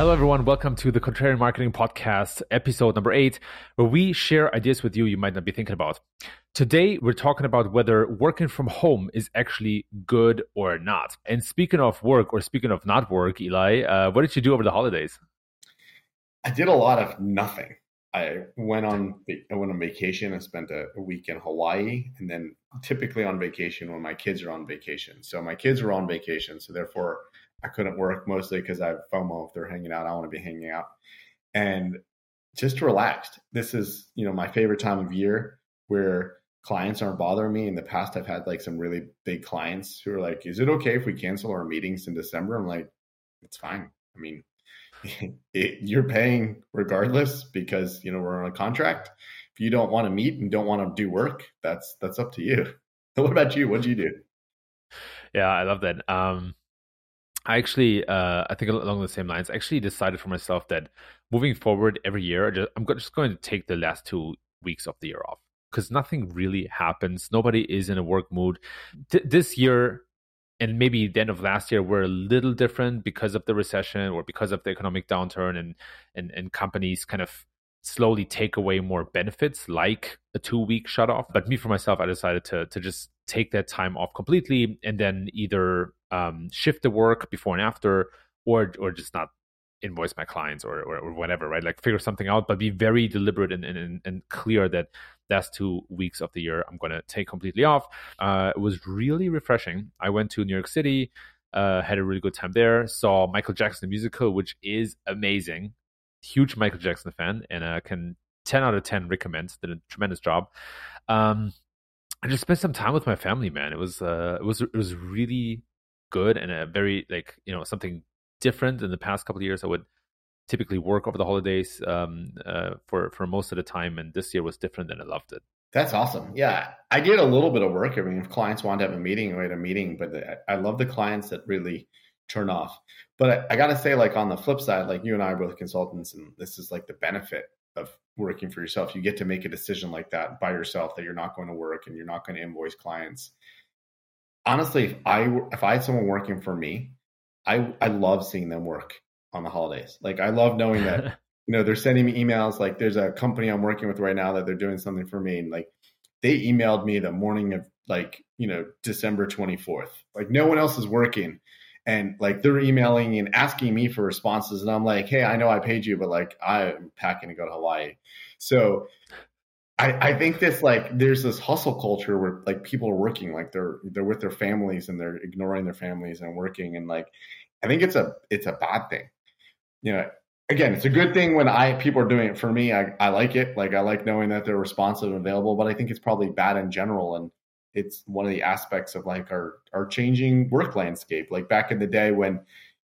Hello, everyone. Welcome to the Contrarian Marketing Podcast, episode number eight, where we share ideas with you you might not be thinking about. Today, we're talking about whether working from home is actually good or not. And speaking of work, or speaking of not work, Eli, uh, what did you do over the holidays? I did a lot of nothing. I went on I went on vacation. I spent a, a, week in Hawaii, and then typically on vacation when my kids are on vacation. So my kids were on vacation, so therefore I couldn't work mostly because I FOMO. If they're hanging out, I want to be hanging out, and just relaxed. This is you know my favorite time of year where clients aren't bothering me. In the past, I've had like some really big clients who are like, "Is it okay if we cancel our meetings in December?" I'm like, "It's fine." I mean, it, you're paying regardless because you know we're on a contract. If you don't want to meet and don't want to do work, that's that's up to you. what about you? What did you do? Yeah, I love that. Um, I actually, uh, I think along the same lines, I actually decided for myself that moving forward every year, just, I'm just going to take the last two weeks of the year off because nothing really happens. Nobody is in a work mood. D- this year, and maybe the end of last year were a little different because of the recession or because of the economic downturn and and, and companies kind of slowly take away more benefits like a two week shut off but me for myself i decided to to just take that time off completely and then either um, shift the work before and after or or just not invoice my clients or, or, or whatever right like figure something out but be very deliberate and, and, and clear that last two weeks of the year I'm going to take completely off. Uh, it was really refreshing. I went to New York City, uh, had a really good time there, saw Michael Jackson the musical, which is amazing. Huge Michael Jackson fan, and I can 10 out of 10 recommend. Did a tremendous job. Um, I just spent some time with my family, man. It was uh, it was it was really good and a very like you know something different in the past couple of years. I would typically work over the holidays um, uh, for for most of the time, and this year was different, and I loved it. That's awesome. Yeah, I did a little bit of work. I mean, if clients want to have a meeting, we had a meeting. But I love the clients that really turn off. But I, I got to say, like on the flip side, like you and I are both consultants, and this is like the benefit of working for yourself. You get to make a decision like that by yourself that you're not going to work and you're not going to invoice clients. Honestly, if I if I had someone working for me, I I love seeing them work on the holidays. Like I love knowing that you know they're sending me emails. Like there's a company I'm working with right now that they're doing something for me, and like they emailed me the morning of like you know December 24th. Like no one else is working, and like they're emailing and asking me for responses, and I'm like, hey, I know I paid you, but like I'm packing to go to Hawaii. So I, I, think this like there's this hustle culture where like people are working like they're they're with their families and they're ignoring their families and working and like I think it's a it's a bad thing you know, again, it's a good thing when I people are doing it for me. I, I like it. Like I like knowing that they're responsive and available, but I think it's probably bad in general. And it's one of the aspects of like our our changing work landscape. Like back in the day when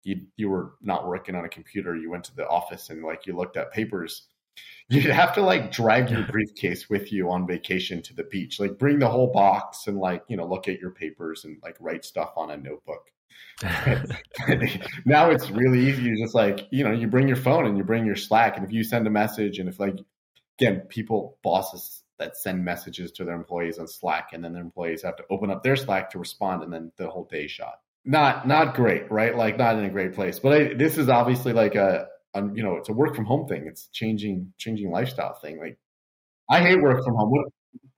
you you were not working on a computer, you went to the office and like you looked at papers. You'd have to like drag your briefcase with you on vacation to the beach. Like bring the whole box and like, you know, look at your papers and like write stuff on a notebook. now it's really easy. You just like, you know, you bring your phone and you bring your Slack. And if you send a message, and if like, again, people, bosses that send messages to their employees on Slack, and then their employees have to open up their Slack to respond, and then the whole day shot. Not, not great, right? Like, not in a great place. But I, this is obviously like a, a, you know, it's a work from home thing. It's changing, changing lifestyle thing. Like, I hate work from home.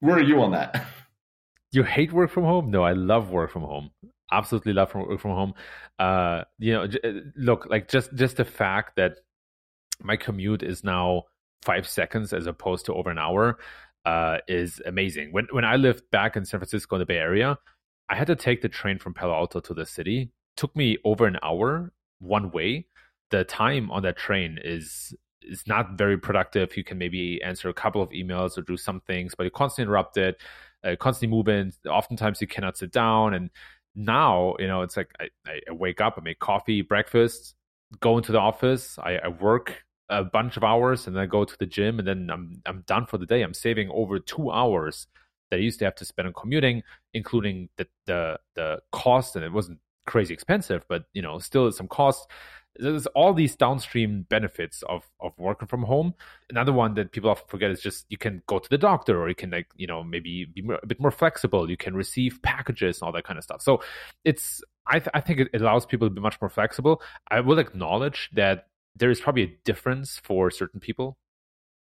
Where are you on that? You hate work from home? No, I love work from home absolutely love from work from home. Uh, you know, j- uh, look like just just the fact that my commute is now five seconds as opposed to over an hour uh, is amazing. When when I lived back in San Francisco in the Bay Area, I had to take the train from Palo Alto to the city. It took me over an hour one way. The time on that train is is not very productive. You can maybe answer a couple of emails or do some things, but you're constantly interrupted, uh, constantly moving. Oftentimes you cannot sit down and now you know it's like I, I wake up i make coffee breakfast go into the office I, I, work a bunch of hours and then I go to the gym and then I'm I'm done for the day. I'm saving over two hours that I used to have to spend on commuting, including the the the cost, and it wasn't crazy expensive, but you know, still some cost there's all these downstream benefits of of working from home. Another one that people often forget is just you can go to the doctor, or you can like you know maybe be a bit more flexible. You can receive packages and all that kind of stuff. So it's I th- I think it allows people to be much more flexible. I will acknowledge that there is probably a difference for certain people.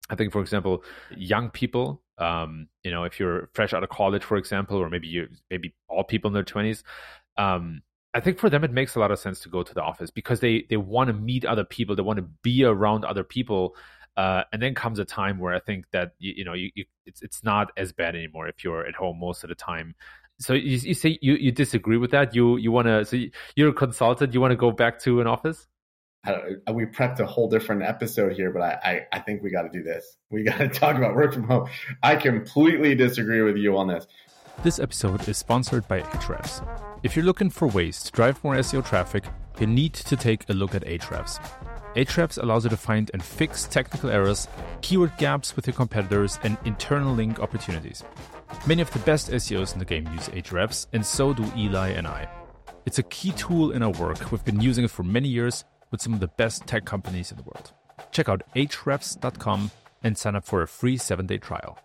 I think, for example, young people, um, you know, if you're fresh out of college, for example, or maybe you, maybe all people in their twenties, um, I think for them it makes a lot of sense to go to the office because they they want to meet other people, they want to be around other people, uh, and then comes a time where I think that you, you know you, you, it's it's not as bad anymore if you're at home most of the time. So you, you say you, you disagree with that? You you want to? So you're a consultant. You want to go back to an office? We prepped a whole different episode here, but I, I, I think we got to do this. We got to talk about work from home. I completely disagree with you on this. This episode is sponsored by Ahrefs. If you're looking for ways to drive more SEO traffic, you need to take a look at Ahrefs. Ahrefs allows you to find and fix technical errors, keyword gaps with your competitors, and internal link opportunities. Many of the best SEOs in the game use Ahrefs, and so do Eli and I. It's a key tool in our work. We've been using it for many years with some of the best tech companies in the world. Check out ahrefs.com and sign up for a free seven day trial.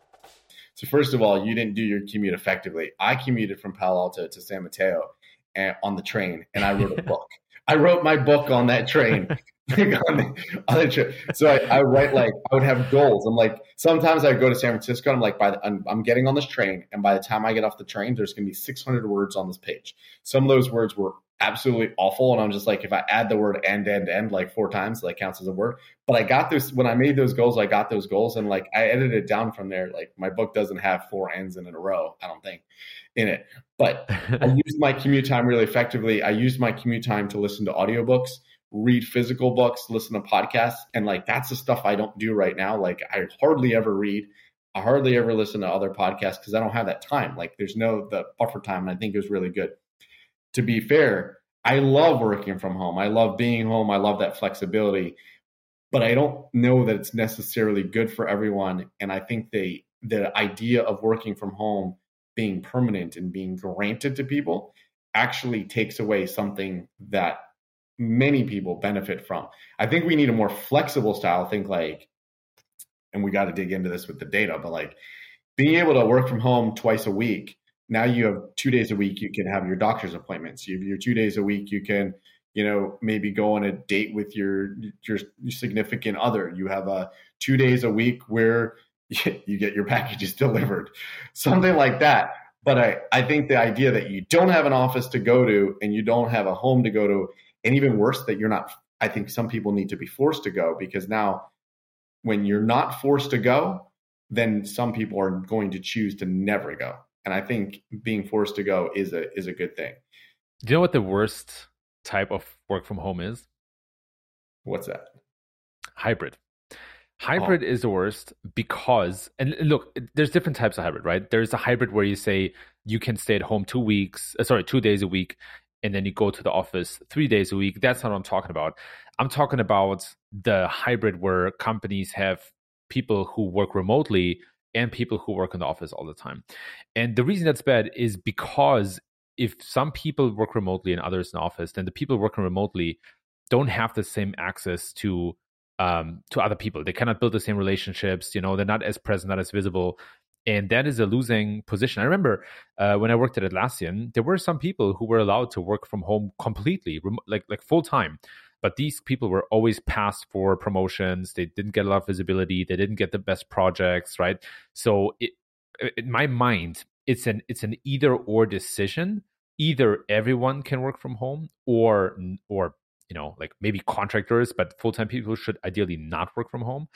So, first of all, you didn't do your commute effectively. I commuted from Palo Alto to San Mateo and, on the train, and I wrote a book. I wrote my book on that train on the, on the trip. So I, I, write like I would have goals. I'm like sometimes I go to San Francisco. And I'm like by the, I'm, I'm, getting on this train, and by the time I get off the train, there's going to be 600 words on this page. Some of those words were absolutely awful, and I'm just like if I add the word end end end like four times, like counts as a word. But I got this when I made those goals. I got those goals, and like I edited it down from there. Like my book doesn't have four ends in a row. I don't think in it. But I used my commute time really effectively. I used my commute time to listen to audiobooks read physical books, listen to podcasts, and like that's the stuff I don't do right now. Like I hardly ever read, I hardly ever listen to other podcasts because I don't have that time. Like there's no the buffer time, and I think it was really good. To be fair, I love working from home. I love being home. I love that flexibility, but I don't know that it's necessarily good for everyone. And I think they the idea of working from home being permanent and being granted to people actually takes away something that many people benefit from. I think we need a more flexible style. Think like, and we got to dig into this with the data, but like being able to work from home twice a week. Now you have two days a week. You can have your doctor's appointments. You have your two days a week. You can, you know, maybe go on a date with your your significant other. You have a two days a week where you get your packages delivered, something like that. But I, I think the idea that you don't have an office to go to and you don't have a home to go to and even worse that you're not i think some people need to be forced to go because now when you're not forced to go then some people are going to choose to never go and i think being forced to go is a is a good thing do you know what the worst type of work from home is what's that hybrid hybrid oh. is the worst because and look there's different types of hybrid right there's a hybrid where you say you can stay at home two weeks uh, sorry two days a week and then you go to the office three days a week. That's not what I'm talking about. I'm talking about the hybrid where companies have people who work remotely and people who work in the office all the time. And the reason that's bad is because if some people work remotely and others in office, then the people working remotely don't have the same access to um, to other people. They cannot build the same relationships. You know, they're not as present, not as visible and that is a losing position. I remember uh, when I worked at Atlassian, there were some people who were allowed to work from home completely, like like full time. But these people were always passed for promotions. They didn't get a lot of visibility. They didn't get the best projects, right? So, it, in my mind, it's an it's an either or decision. Either everyone can work from home, or or you know, like maybe contractors, but full time people should ideally not work from home.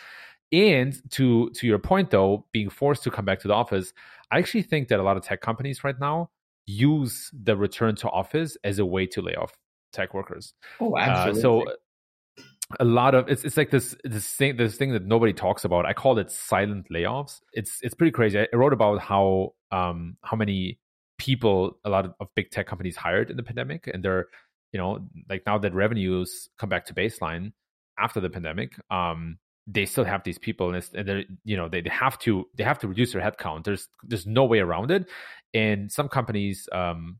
And to to your point though, being forced to come back to the office, I actually think that a lot of tech companies right now use the return to office as a way to lay off tech workers. Oh, absolutely. Uh, so a lot of it's it's like this this thing this thing that nobody talks about. I call it silent layoffs. It's it's pretty crazy. I wrote about how um how many people a lot of, of big tech companies hired in the pandemic, and they're you know like now that revenues come back to baseline after the pandemic, um they still have these people and, and they're you know they, they have to they have to reduce their headcount there's there's no way around it and some companies um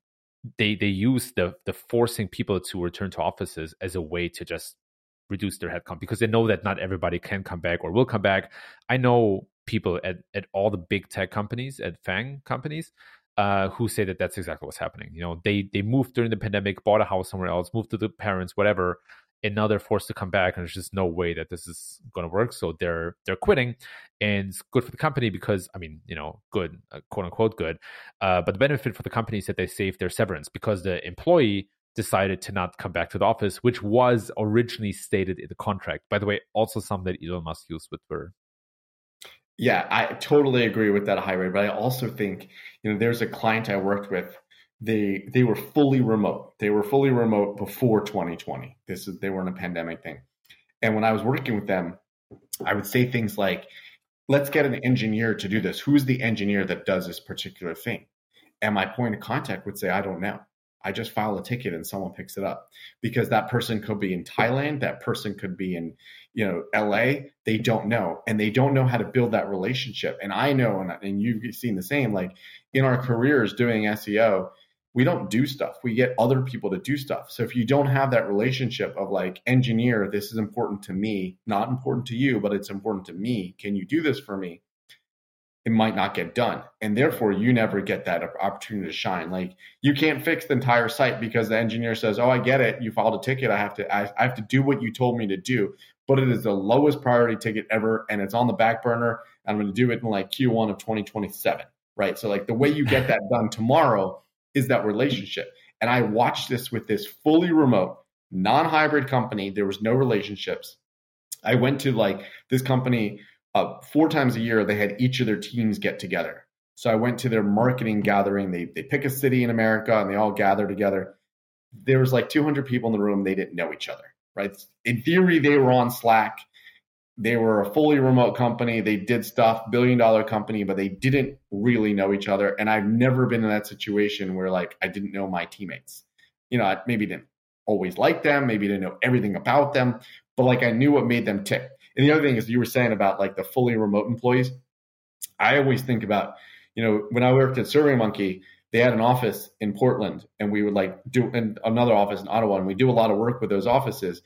they they use the the forcing people to return to offices as a way to just reduce their headcount because they know that not everybody can come back or will come back i know people at at all the big tech companies at FAANG companies uh, who say that that's exactly what's happening. You know, they they moved during the pandemic, bought a house somewhere else, moved to the parents, whatever, and now they're forced to come back, and there's just no way that this is going to work. So they're they're quitting, and it's good for the company because I mean, you know, good, uh, quote unquote, good. Uh, but the benefit for the company is that they save their severance because the employee decided to not come back to the office, which was originally stated in the contract. By the way, also something that Elon Musk used with Twitter. Yeah, I totally agree with that hybrid. But I also think, you know, there's a client I worked with. They they were fully remote. They were fully remote before 2020. This is they were in a pandemic thing. And when I was working with them, I would say things like, let's get an engineer to do this. Who's the engineer that does this particular thing? And my point of contact would say, I don't know. I just file a ticket and someone picks it up because that person could be in Thailand, that person could be in, you know, LA. They don't know, and they don't know how to build that relationship. And I know, and, and you've seen the same. Like in our careers doing SEO, we don't do stuff. We get other people to do stuff. So if you don't have that relationship of like engineer, this is important to me, not important to you, but it's important to me. Can you do this for me? it might not get done. And therefore, you never get that opportunity to shine. Like you can't fix the entire site because the engineer says, "Oh, I get it. You filed a ticket. I have to. I, I have to do what you told me to do." But it is the lowest priority ticket ever, and it's on the back burner. I'm going to do it in like Q1 of 2027, right? So like the way you get that done tomorrow is that relationship. And I watched this with this fully remote, non-hybrid company. There was no relationships. I went to like this company uh, four times a year they had each of their teams get together. So I went to their marketing gathering. They they pick a city in America and they all gather together. There was like 200 people in the room. They didn't know each other, right? In theory, they were on Slack. They were a fully remote company. They did stuff, billion dollar company, but they didn't really know each other. And I've never been in that situation where like I didn't know my teammates. You know, I maybe didn't always like them, maybe didn't know everything about them, but like I knew what made them tick. And the other thing is you were saying about like the fully remote employees. I always think about, you know, when I worked at SurveyMonkey, they had an office in Portland and we would like do another office in Ottawa and we do a lot of work with those offices.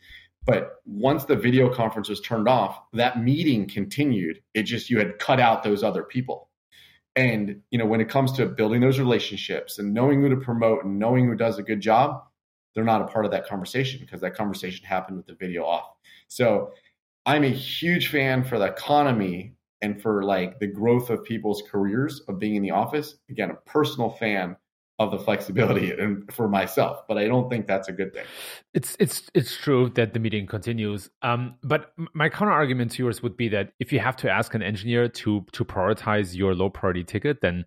But once the video conference was turned off, that meeting continued. It just you had cut out those other people. And you know, when it comes to building those relationships and knowing who to promote and knowing who does a good job, they're not a part of that conversation because that conversation happened with the video off. So I'm a huge fan for the economy and for like the growth of people's careers of being in the office. Again, a personal fan of the flexibility and for myself, but I don't think that's a good thing. It's it's it's true that the meeting continues. Um, but my counter argument to yours would be that if you have to ask an engineer to to prioritize your low priority ticket, then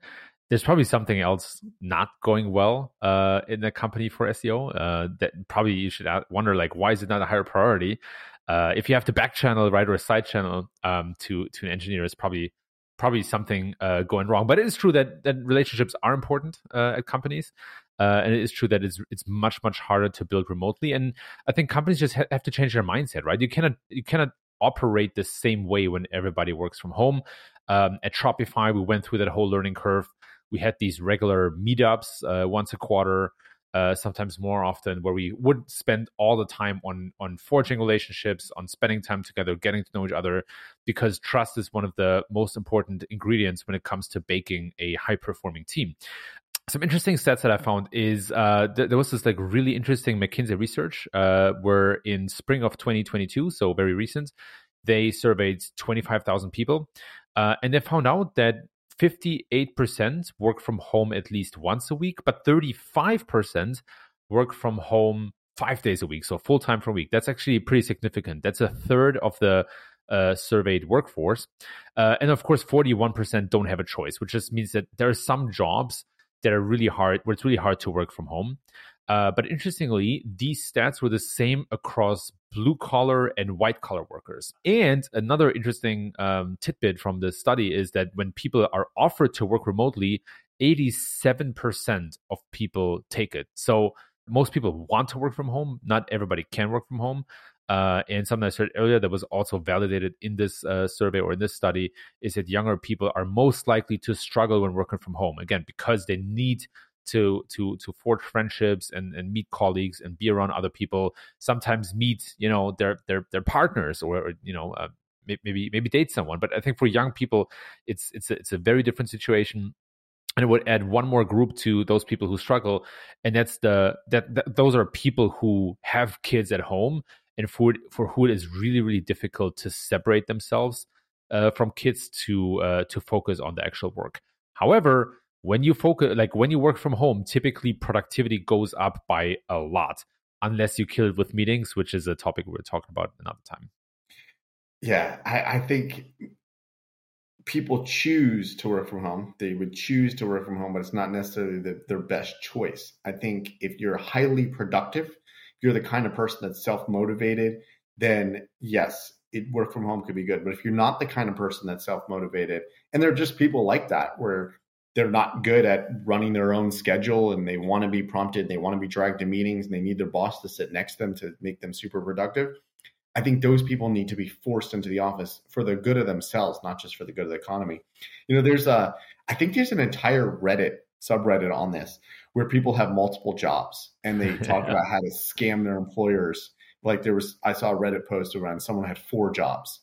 there's probably something else not going well uh, in the company for SEO. Uh, that probably you should wonder like why is it not a higher priority? uh, if you have to back channel right or a side channel um, to to an engineer, it's probably probably something uh, going wrong. But it is true that that relationships are important uh, at companies, uh, and it is true that it's it's much much harder to build remotely. And I think companies just ha- have to change their mindset, right? You cannot you cannot operate the same way when everybody works from home. Um, at Shopify, we went through that whole learning curve. We had these regular meetups uh, once a quarter uh, sometimes more often, where we would spend all the time on on forging relationships, on spending time together, getting to know each other, because trust is one of the most important ingredients when it comes to baking a high performing team. Some interesting stats that I found is uh, th- there was this like really interesting McKinsey research uh, where in spring of 2022, so very recent, they surveyed 25,000 people, uh, and they found out that 58% work from home at least once a week, but 35% work from home five days a week, so full time per week. That's actually pretty significant. That's a third of the uh, surveyed workforce. Uh, and of course, 41% don't have a choice, which just means that there are some jobs that are really hard, where it's really hard to work from home. Uh, but interestingly, these stats were the same across blue collar and white collar workers. And another interesting um, tidbit from this study is that when people are offered to work remotely, 87% of people take it. So most people want to work from home. Not everybody can work from home. Uh, and something I said earlier that was also validated in this uh, survey or in this study is that younger people are most likely to struggle when working from home. Again, because they need to to to forge friendships and and meet colleagues and be around other people. Sometimes meet you know their their their partners or, or you know uh, maybe maybe date someone. But i think for young people it's it's a, it's a very different situation. And it would add one more group to those people who struggle. And that's the that, that those are people who have kids at home. And for for who it is really really difficult to separate themselves uh, from kids to uh, to focus on the actual work. However, when you focus like when you work from home, typically productivity goes up by a lot, unless you kill it with meetings, which is a topic we're talking about another time. Yeah, I, I think people choose to work from home. They would choose to work from home, but it's not necessarily the, their best choice. I think if you're highly productive, if you're the kind of person that's self motivated, then yes, it, work from home could be good. But if you're not the kind of person that's self motivated, and there are just people like that where they're not good at running their own schedule and they want to be prompted, they want to be dragged to meetings, and they need their boss to sit next to them to make them super productive I think those people need to be forced into the office for the good of themselves, not just for the good of the economy. You know, there's a, I think there's an entire Reddit subreddit on this where people have multiple jobs and they talk about how to scam their employers. Like there was, I saw a Reddit post around someone had four jobs.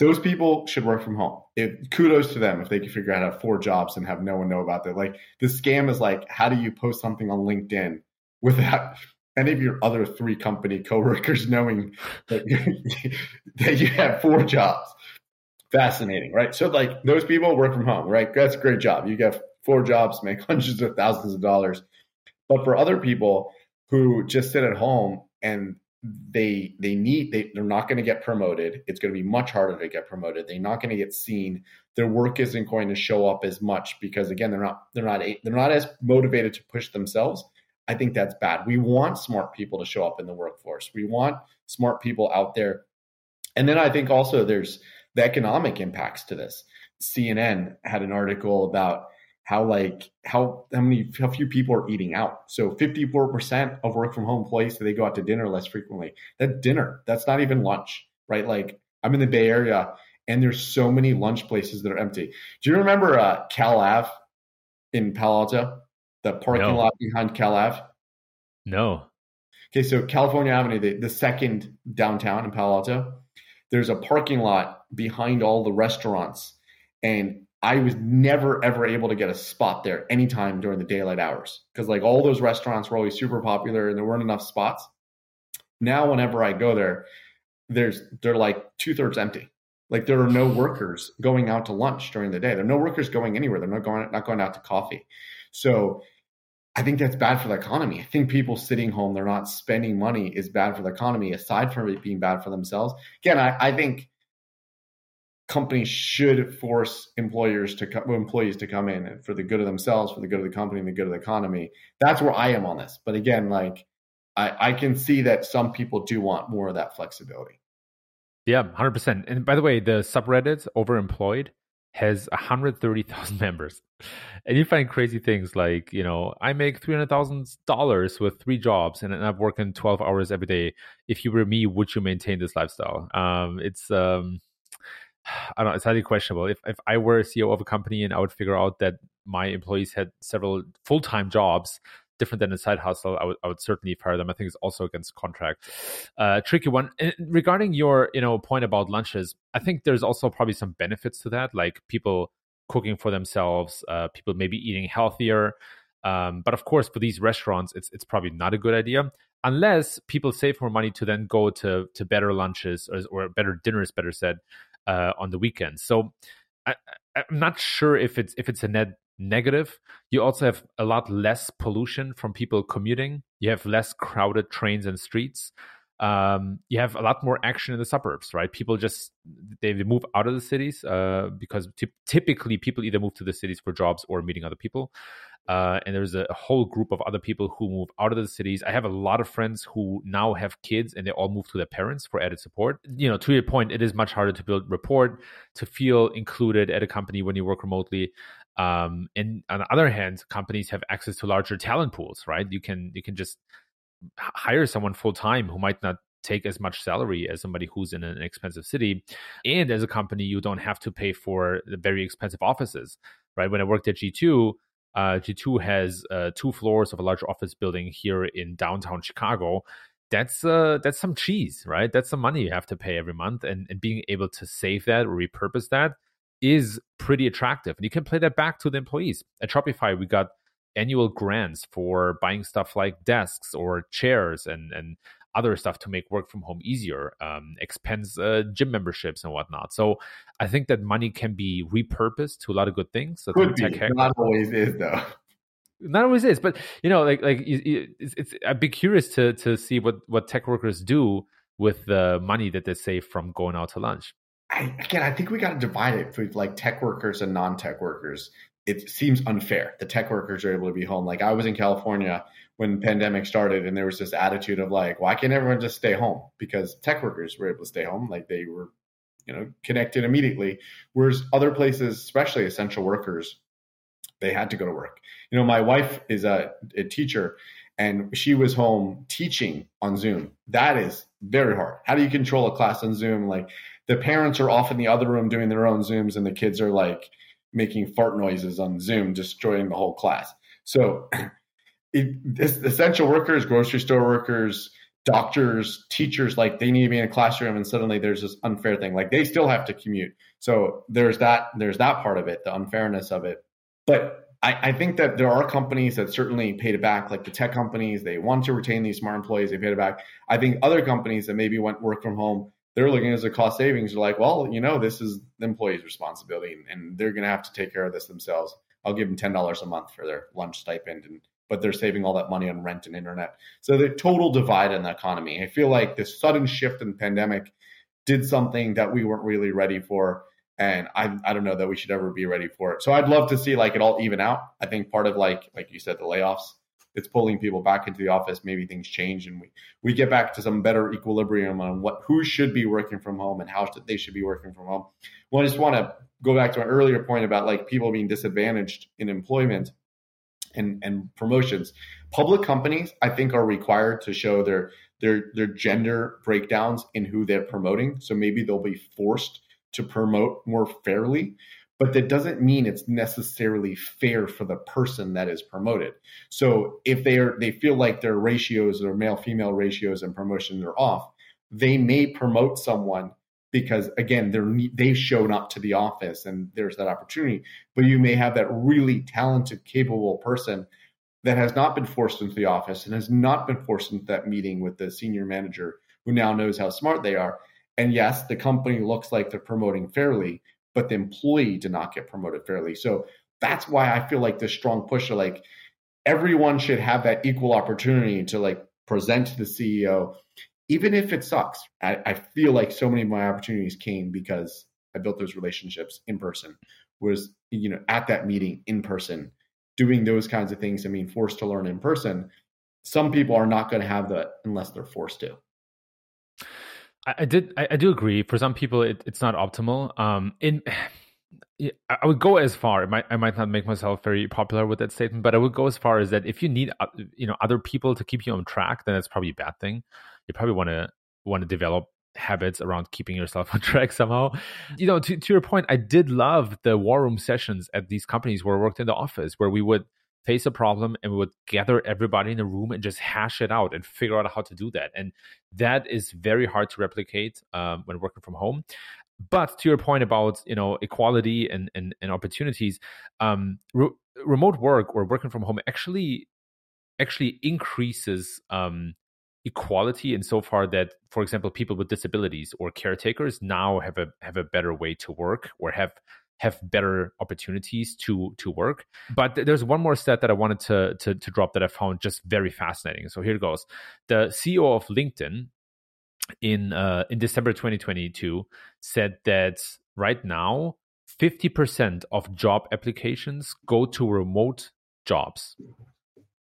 Those people should work from home. It, kudos to them if they can figure out how to four jobs and have no one know about that. Like the scam is like, how do you post something on LinkedIn without any of your other three company coworkers knowing that you, that you have four jobs. Fascinating, right? So, like those people work from home, right? That's a great job. You get four jobs, make hundreds of thousands of dollars. But for other people who just sit at home and they they need they, they're not going to get promoted it's going to be much harder to get promoted they're not going to get seen their work isn't going to show up as much because again they're not they're not they're not as motivated to push themselves I think that's bad. We want smart people to show up in the workforce. We want smart people out there. And then I think also there's the economic impacts to this. CNN had an article about how like how how many how few people are eating out. So 54% of work from home employees say they go out to dinner less frequently. That dinner, that's not even lunch, right? Like I'm in the Bay Area and there's so many lunch places that are empty. Do you remember uh, Cal Ave in Palo Alto? the parking no. lot behind Cal Ave? No. Okay, so California Avenue, the, the second downtown in Palo Alto, there's a parking lot behind all the restaurants. And I was never ever able to get a spot there anytime during the daylight hours because like all those restaurants were always super popular and there weren't enough spots. Now, whenever I go there, there's they're like two thirds empty. Like there are no workers going out to lunch during the day. There are no workers going anywhere. They're not going not going out to coffee. So I think that's bad for the economy. I think people sitting home, they're not spending money is bad for the economy, aside from it being bad for themselves. Again, I, I think companies should force employers to come, employees to come in for the good of themselves, for the good of the company, and the good of the economy. That's where I am on this. But again, like I, I can see that some people do want more of that flexibility. Yeah, hundred percent. And by the way, the subreddit overemployed has 130,000 members. And you find crazy things like, you know, I make $300,000 with three jobs and I'm working 12 hours every day. If you were me, would you maintain this lifestyle? Um, it's, um, I don't know, it's highly questionable. If, if I were a CEO of a company and I would figure out that my employees had several full time jobs, different than a side hustle, I would, I would certainly fire them. I think it's also against contract. Uh, tricky one. And regarding your you know point about lunches, I think there's also probably some benefits to that, like people cooking for themselves, uh, people maybe eating healthier. Um, but of course, for these restaurants, it's it's probably not a good idea unless people save more money to then go to to better lunches or, or better dinners, better said, uh, on the weekend. So I, I'm not sure if it's if it's a net negative. You also have a lot less pollution from people commuting. You have less crowded trains and streets. Um, you have a lot more action in the suburbs, right? People just they, they move out of the cities uh, because t- typically people either move to the cities for jobs or meeting other people. Uh, and there's a, whole group of other people who move out of the cities. I have a lot of friends who now have kids and they all move to their parents for added support. You know, to your point, it is much harder to build rapport, to feel included at a company when you work remotely. Um, and on the other hand, companies have access to larger talent pools, right? You can you can just hire someone full time who might not take as much salary as somebody who's in an expensive city. And as a company, you don't have to pay for the very expensive offices, right? When I worked at G2, uh, G2 has uh, two floors of a large office building here in downtown Chicago. That's uh, that's some cheese, right? That's some money you have to pay every month, and, and being able to save that or repurpose that is pretty attractive. And you can play that back to the employees. At Shopify, we got annual grants for buying stuff like desks or chairs and, and other stuff to make work from home easier, um, expense uh, gym memberships and whatnot. So I think that money can be repurposed to a lot of good things. So Could be. Not always is though. Not always is, but you know, like like it's, it's I'd be curious to to see what what tech workers do with the money that they save from going out to lunch. I, again, I think we got to divide it for like tech workers and non-tech workers. It seems unfair. The tech workers are able to be home. Like I was in California when pandemic started, and there was this attitude of like, why can't everyone just stay home? Because tech workers were able to stay home, like they were, you know, connected immediately. Whereas other places, especially essential workers, they had to go to work. You know, my wife is a, a teacher, and she was home teaching on Zoom. That is very hard. How do you control a class on Zoom? Like the parents are off in the other room doing their own Zooms, and the kids are like making fart noises on Zoom, destroying the whole class. So, it, essential workers, grocery store workers, doctors, teachers, like they need to be in a classroom, and suddenly there's this unfair thing. Like they still have to commute. So there's that. There's that part of it, the unfairness of it. But I, I, think that there are companies that certainly paid it back, like the tech companies. They want to retain these smart employees. They paid it back. I think other companies that maybe went work from home, they're looking as a cost savings. They're like, well, you know, this is the employee's responsibility, and they're going to have to take care of this themselves. I'll give them ten dollars a month for their lunch stipend, and but they're saving all that money on rent and internet. So the total divide in the economy. I feel like this sudden shift in pandemic did something that we weren't really ready for and I I don't know that we should ever be ready for it. So I'd love to see like it all even out. I think part of like like you said the layoffs, it's pulling people back into the office. Maybe things change and we we get back to some better equilibrium on what who should be working from home and how should, they should be working from home. Well, I just want to go back to my earlier point about like people being disadvantaged in employment and and promotions. Public companies, I think, are required to show their their their gender breakdowns in who they're promoting. So maybe they'll be forced to promote more fairly but that doesn't mean it's necessarily fair for the person that is promoted. So if they are they feel like their ratios or male female ratios and promotions are off, they may promote someone because again they're they've shown up to the office and there's that opportunity. But you may have that really talented, capable person that has not been forced into the office and has not been forced into that meeting with the senior manager who now knows how smart they are and yes, the company looks like they're promoting fairly, but the employee did not get promoted fairly. So that's why I feel like this strong push to like everyone should have that equal opportunity to like present to the CEO, even if it sucks. I, I feel like so many of my opportunities came because I built those relationships in person. Was you know at that meeting in person, doing those kinds of things. I mean, forced to learn in person. Some people are not going to have that unless they're forced to. I, I did. I, I, do agree. For some people, it, it's not optimal. Um, in I would go as far. Might, I might not make myself very popular with that statement, but I would go as far as that if you need, uh, you know, other people to keep you on track, then that's probably a bad thing. You probably want to want to develop habits around keeping yourself on track somehow. You know, to, to your point, I did love the war room sessions at these companies where I worked in the office, where we would face a problem and we would gather everybody in a room and just hash it out and figure out how to do that. And that is very hard to replicate um, when working from home. But to your point about you know equality and and, and opportunities, um, re- remote work or working from home actually actually increases um, equality insofar that, for example, people with disabilities or caretakers now have a have a better way to work or have have better opportunities to to work. But there's one more stat that I wanted to, to to drop that I found just very fascinating. So here it goes. The CEO of LinkedIn in uh, in December 2022 said that right now 50% of job applications go to remote jobs.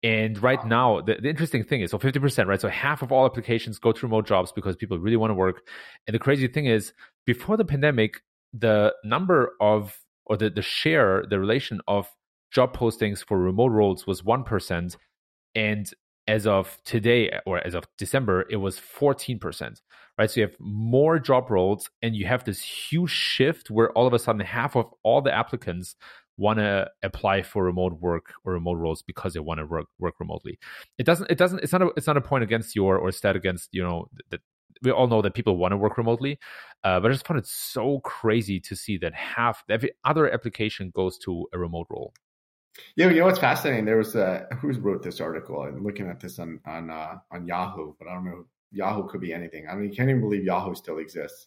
And right now, the, the, interesting thing is so 50%, right? So half of all applications go to remote jobs because people really want to work. And the crazy thing is, before the pandemic, the number of or the, the share, the relation of job postings for remote roles was 1%. And as of today or as of December, it was 14%. Right. So you have more job roles and you have this huge shift where all of a sudden half of all the applicants want to apply for remote work or remote roles because they want to work work remotely. It doesn't it doesn't it's not a it's not a point against your or, stat against, you know, the, we all know that people want to work remotely, uh, but I just found it so crazy to see that half every other application goes to a remote role. Yeah, you know what's fascinating? There was a who wrote this article. I'm looking at this on on uh, on Yahoo, but I don't know Yahoo could be anything. I mean, you can't even believe Yahoo still exists.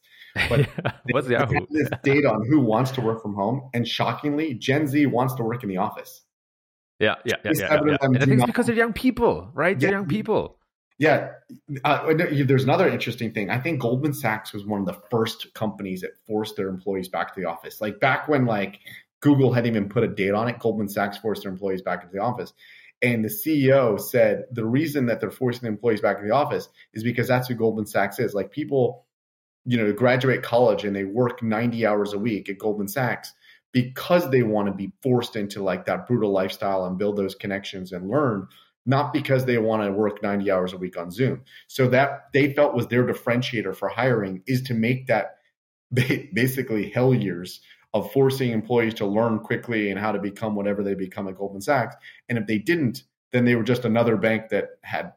But what's Yahoo? This data on who wants to work from home, and shockingly, Gen Z wants to work in the office. Yeah, yeah, yeah, yeah. yeah. And I think it's because they're young people, right? They're yeah. young people. Yeah, uh, there's another interesting thing. I think Goldman Sachs was one of the first companies that forced their employees back to the office. Like back when like Google hadn't even put a date on it, Goldman Sachs forced their employees back into the office. And the CEO said the reason that they're forcing the employees back in the office is because that's who Goldman Sachs is. Like people, you know, graduate college and they work 90 hours a week at Goldman Sachs because they want to be forced into like that brutal lifestyle and build those connections and learn not because they want to work 90 hours a week on Zoom. So that they felt was their differentiator for hiring is to make that basically hell years of forcing employees to learn quickly and how to become whatever they become at Goldman Sachs. And if they didn't, then they were just another bank that had,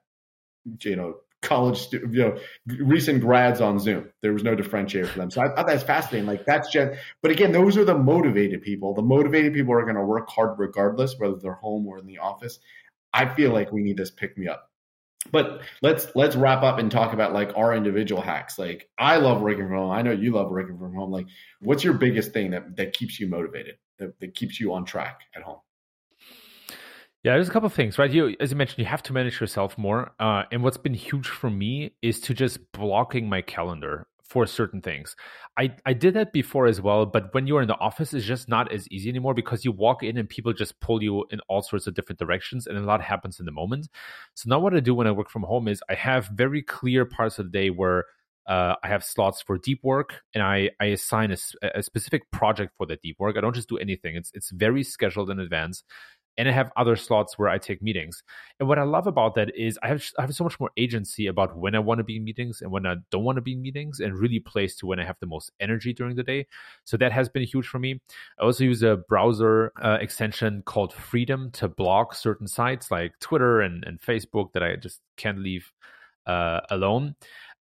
you know, college, you know, recent grads on Zoom. There was no differentiator for them. So I thought that's fascinating. Like that's just, but again, those are the motivated people. The motivated people are going to work hard regardless, whether they're home or in the office. I feel like we need this pick me up. But let's let's wrap up and talk about like our individual hacks. Like I love working from home. I know you love working from home. Like what's your biggest thing that that keeps you motivated, that, that keeps you on track at home? Yeah, there's a couple of things, right? You, as you mentioned, you have to manage yourself more. Uh, and what's been huge for me is to just blocking my calendar for certain things. I, I did that before as well, but when you're in the office, it's just not as easy anymore because you walk in and people just pull you in all sorts of different directions and a lot happens in the moment. So now what I do when I work from home is I have very clear parts of the day where uh, I have slots for deep work, and I, I assign a, a, specific project for that deep work. I don't just do anything; it's it's very scheduled in advance and I have other slots where I take meetings. And what I love about that is I have I have so much more agency about when I want to be in meetings and when I don't want to be in meetings, and really plays to when I have the most energy during the day. So that has been huge for me. I also use a browser uh, extension called Freedom to block certain sites like Twitter and, and Facebook that I just can't leave uh, alone.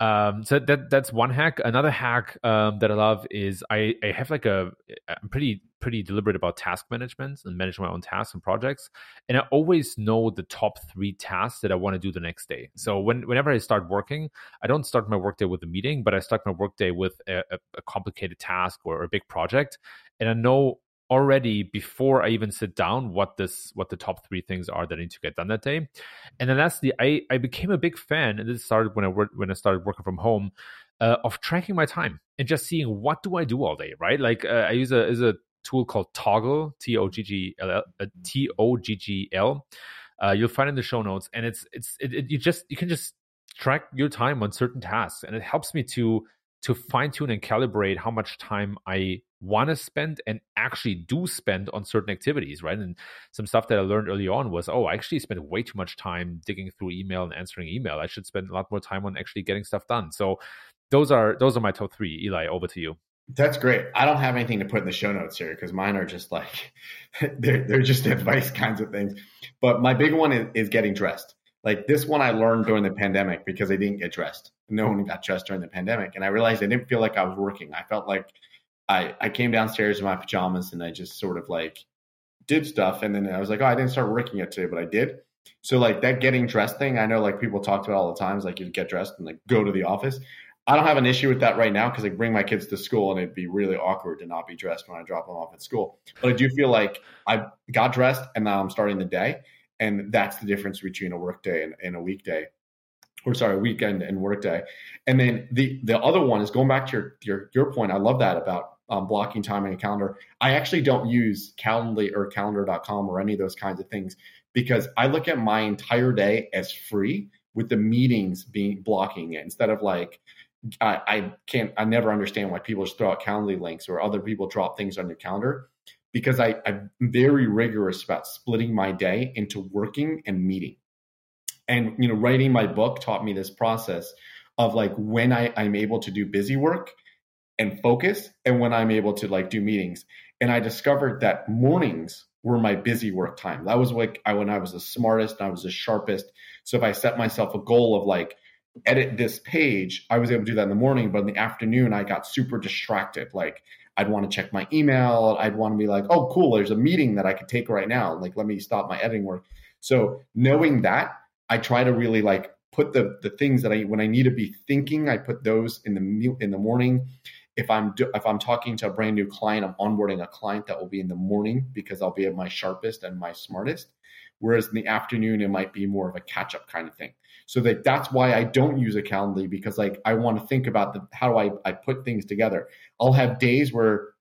Um, so that that's one hack. Another hack um, that I love is I, I have like a I'm pretty pretty deliberate about task management and managing my own tasks and projects, and I always know the top three tasks that I want to do the next day. So when whenever I start working, I don't start my workday with a meeting, but I start my workday with a, a, a complicated task or a big project, and I know already before I even sit down what this what the top three things are that I need to get done that day. And then lastly, I I became a big fan, and this started when I worked when I started working from home, uh, of tracking my time and just seeing what do I do all day, right? Like uh, I use a is a tool called Toggl T O G G L uh, T O G G L. Uh, you'll find in the show notes, and it's it's it, it, you just you can just track your time on certain tasks, and it helps me to to fine tune and calibrate how much time I want to spend and actually do spend on certain activities, right? And some stuff that I learned early on was, oh, I actually spent way too much time digging through email and answering email. I should spend a lot more time on actually getting stuff done. So those are those are my top three. Eli, over to you. That's great. I don't have anything to put in the show notes here because mine are just like they're they're just advice kinds of things. But my big one is, is getting dressed. Like this one I learned during the pandemic because I didn't get dressed. No one got dressed during the pandemic. And I realized I didn't feel like I was working. I felt like I, I came downstairs in my pajamas and I just sort of like did stuff. And then I was like, oh, I didn't start working yet today, but I did. So like that getting dressed thing, I know like people talk about all the times, like you get dressed and like go to the office. I don't have an issue with that right now because I bring my kids to school and it'd be really awkward to not be dressed when I drop them off at school. But I do feel like I got dressed and now I'm starting the day. And that's the difference between a workday and, and a weekday or sorry, weekend and workday. And then the the other one is going back to your your your point. I love that about um, blocking time in a calendar. I actually don't use Calendly or calendar.com or any of those kinds of things because I look at my entire day as free with the meetings being blocking it instead of like I, I can't I never understand why people just throw out Calendly links or other people drop things on your calendar because I, I'm very rigorous about splitting my day into working and meeting. And you know, writing my book taught me this process of like when I, I'm able to do busy work and focus and when I'm able to like do meetings. And I discovered that mornings were my busy work time. That was like I when I was the smartest and I was the sharpest. So if I set myself a goal of like edit this page, I was able to do that in the morning, but in the afternoon I got super distracted. Like I'd want to check my email, I'd want to be like, "Oh, cool, there's a meeting that I could take right now. Like let me stop my editing work." So knowing that, I try to really like put the the things that I when I need to be thinking, I put those in the in the morning. If I'm if I'm talking to a brand new client, I'm onboarding a client that will be in the morning because I'll be at my sharpest and my smartest. Whereas in the afternoon, it might be more of a catch up kind of thing. So that that's why I don't use a Calendly because like I want to think about the how do I I put things together. I'll have days where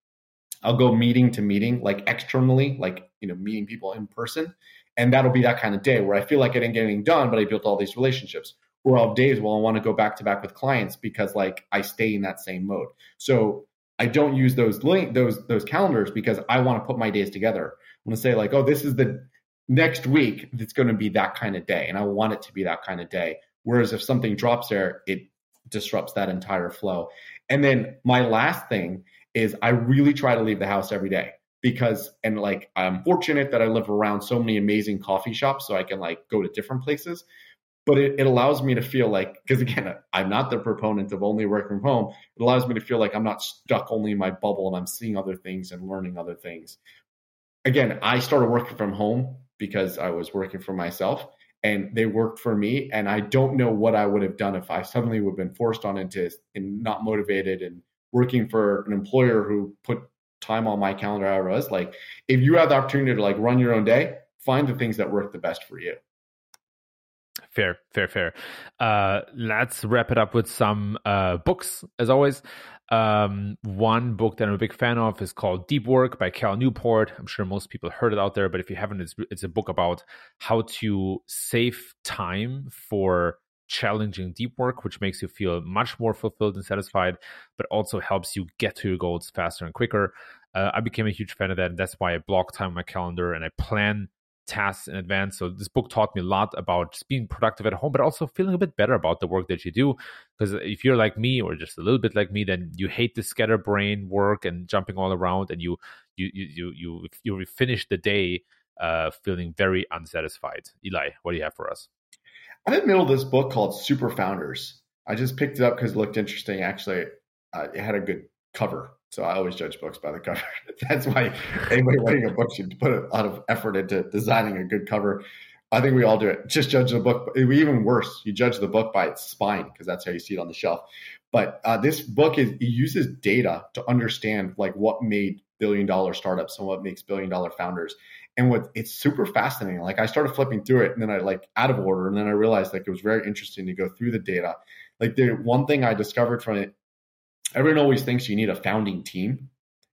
I'll go meeting to meeting, like externally, like you know, meeting people in person. And that'll be that kind of day where I feel like I didn't get anything done, but I built all these relationships. Or I'll have days where I want to go back to back with clients because like I stay in that same mode. So I don't use those link those those calendars because I want to put my days together. I want to say like, oh, this is the next week it's going to be that kind of day, and I want it to be that kind of day. Whereas if something drops there, it disrupts that entire flow. And then my last thing is I really try to leave the house every day because and like I'm fortunate that I live around so many amazing coffee shops so I can like go to different places. But it, it allows me to feel like because again, I'm not the proponent of only working from home. It allows me to feel like I'm not stuck only in my bubble and I'm seeing other things and learning other things. Again, I started working from home because I was working for myself and they worked for me. And I don't know what I would have done if I suddenly would have been forced on into and not motivated and working for an employer who put time on my calendar I was like if you have the opportunity to like run your own day find the things that work the best for you fair fair fair uh, let's wrap it up with some uh, books as always um, one book that i'm a big fan of is called deep work by cal newport i'm sure most people heard it out there but if you haven't it's, it's a book about how to save time for challenging deep work, which makes you feel much more fulfilled and satisfied, but also helps you get to your goals faster and quicker. Uh, I became a huge fan of that. And that's why I block time on my calendar and I plan tasks in advance. So this book taught me a lot about just being productive at home, but also feeling a bit better about the work that you do. Because if you're like me, or just a little bit like me, then you hate the scatterbrain work and jumping all around, and you you you you you, you finish the day uh, feeling very unsatisfied. Eli, what do you have for us? I'm in the middle of this book called Super Founders. I just picked it up because it looked interesting. Actually, uh, it had a good cover. So I always judge books by the cover. That's why anybody writing a book should put a lot of effort into designing a good cover. I think we all do it. Just judge the book. Even worse, you judge the book by its spine because that's how you see it on the shelf. But uh, this book is it uses data to understand like what made billion dollar startups and what makes billion dollar founders. And what it's super fascinating. Like I started flipping through it and then I like out of order. And then I realized like it was very interesting to go through the data. Like the one thing I discovered from it, everyone always thinks you need a founding team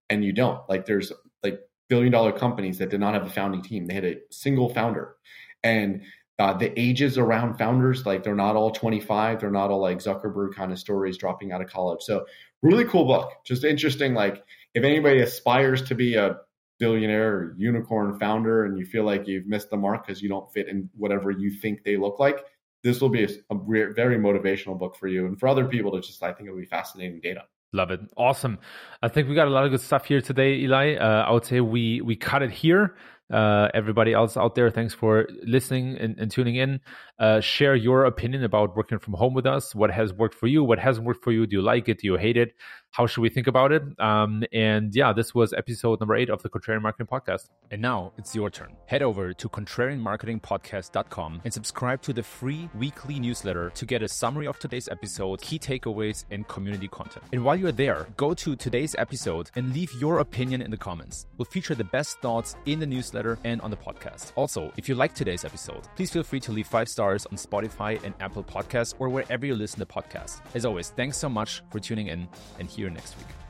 and you don't. Like there's like billion dollar companies that did not have a founding team. They had a single founder. And uh, the ages around founders, like they're not all 25, they're not all like Zuckerberg kind of stories dropping out of college. So really cool book. Just interesting. Like if anybody aspires to be a billionaire or unicorn founder and you feel like you've missed the mark because you don't fit in whatever you think they look like, this will be a, re- very motivational book for you. And for other people to just, I think it'll be fascinating data. Love it. Awesome. I think we got a lot of good stuff here today, Eli. Uh, I would say we we cut it here. Uh, everybody else out there, thanks for listening and, and tuning in. Uh, share your opinion about working from home with us. What has worked for you? What hasn't worked for you? Do you like it? Do you hate it? How should we think about it? Um, and yeah, this was episode number eight of the Contrarian Marketing Podcast. And now it's your turn. Head over to contrarianmarketingpodcast.com and subscribe to the free weekly newsletter to get a summary of today's episode, key takeaways, and community content. And while you're there, go to today's episode and leave your opinion in the comments. We'll feature the best thoughts in the newsletter and on the podcast. Also, if you like today's episode, please feel free to leave five stars on Spotify and Apple Podcasts or wherever you listen to podcasts. As always, thanks so much for tuning in and here next week.